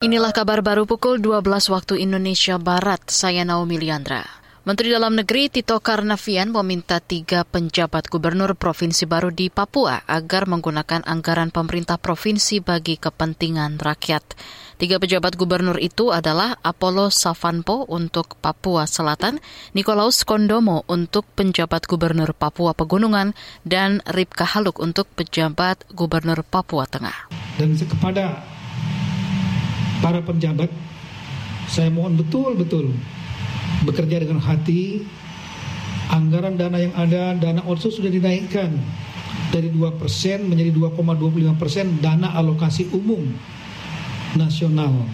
Inilah kabar baru pukul 12 waktu Indonesia Barat. Saya Naomi Liandra. Menteri Dalam Negeri Tito Karnavian meminta tiga penjabat gubernur provinsi baru di Papua agar menggunakan anggaran pemerintah provinsi bagi kepentingan rakyat. Tiga pejabat gubernur itu adalah Apollo Savanpo untuk Papua Selatan, Nikolaus Kondomo untuk penjabat gubernur Papua Pegunungan, dan Ripka Haluk untuk pejabat gubernur Papua Tengah. Dan kepada para penjabat, saya mohon betul-betul bekerja dengan hati. Anggaran dana yang ada, dana otsus sudah dinaikkan dari 2% menjadi 2,25% dana alokasi umum nasional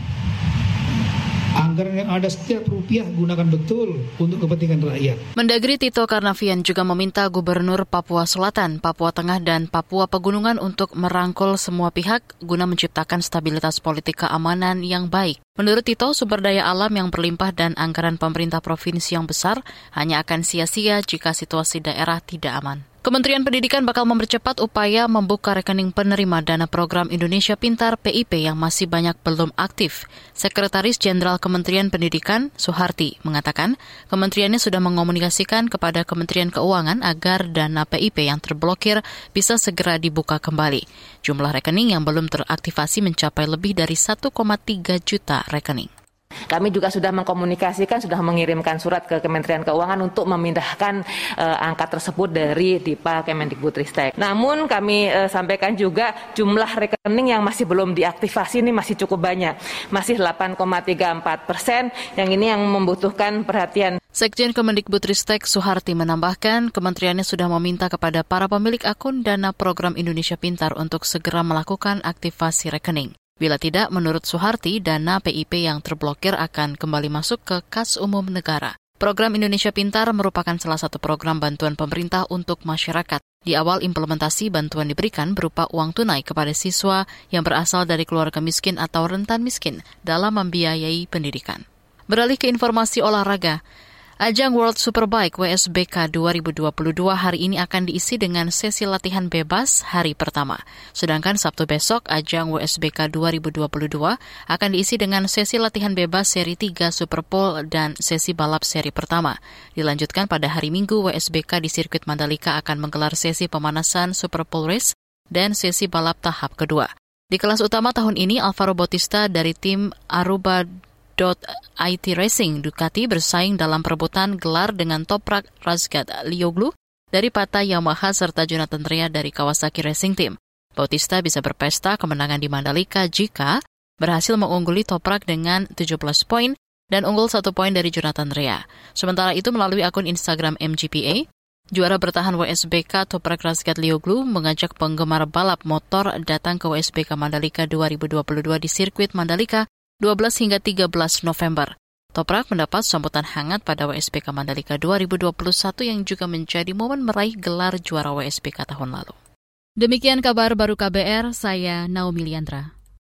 anggaran yang ada setiap rupiah gunakan betul untuk kepentingan rakyat. Mendagri Tito Karnavian juga meminta Gubernur Papua Selatan, Papua Tengah, dan Papua Pegunungan untuk merangkul semua pihak guna menciptakan stabilitas politik keamanan yang baik. Menurut Tito, sumber daya alam yang berlimpah dan anggaran pemerintah provinsi yang besar hanya akan sia-sia jika situasi daerah tidak aman. Kementerian Pendidikan bakal mempercepat upaya membuka rekening penerima dana program Indonesia Pintar PIP yang masih banyak belum aktif. Sekretaris Jenderal Kementerian Pendidikan, Soeharti, mengatakan kementeriannya sudah mengomunikasikan kepada Kementerian Keuangan agar dana PIP yang terblokir bisa segera dibuka kembali. Jumlah rekening yang belum teraktivasi mencapai lebih dari 1,3 juta rekening. Kami juga sudah mengkomunikasikan, sudah mengirimkan surat ke Kementerian Keuangan untuk memindahkan uh, angka tersebut dari DIPA Kemendikbudristek. Namun kami uh, sampaikan juga jumlah rekening yang masih belum diaktifasi ini masih cukup banyak, masih 8,34 persen. Yang ini yang membutuhkan perhatian. Sekjen Kemendikbudristek Soeharti menambahkan, kementeriannya sudah meminta kepada para pemilik akun dana program Indonesia Pintar untuk segera melakukan aktivasi rekening. Bila tidak, menurut Soeharti, dana PIP yang terblokir akan kembali masuk ke kas umum negara. Program Indonesia Pintar merupakan salah satu program bantuan pemerintah untuk masyarakat. Di awal implementasi, bantuan diberikan berupa uang tunai kepada siswa yang berasal dari keluarga miskin atau rentan miskin dalam membiayai pendidikan. Beralih ke informasi olahraga, Ajang World Superbike WSBK 2022 hari ini akan diisi dengan sesi latihan bebas hari pertama. Sedangkan Sabtu besok, ajang WSBK 2022 akan diisi dengan sesi latihan bebas seri 3 Superpole dan sesi balap seri pertama. Dilanjutkan pada hari Minggu, WSBK di sirkuit Mandalika akan menggelar sesi pemanasan Superpole Race dan sesi balap tahap kedua. Di kelas utama tahun ini, Alvaro Bautista dari tim Aruba IT Racing Ducati bersaing dalam perebutan gelar dengan Toprak Razgat Lioglu dari Pata Yamaha serta Jonathan Rea dari Kawasaki Racing Team. Bautista bisa berpesta kemenangan di Mandalika jika berhasil mengungguli Toprak dengan 17 poin dan unggul satu poin dari Jonathan Rea. Sementara itu melalui akun Instagram MGPA, Juara bertahan WSBK Toprak Razgat Lioglu mengajak penggemar balap motor datang ke WSBK Mandalika 2022 di sirkuit Mandalika 12 hingga 13 November. Toprak mendapat sambutan hangat pada WSBK Mandalika 2021 yang juga menjadi momen meraih gelar juara WSBK tahun lalu. Demikian kabar baru KBR, saya Naomi Liandra.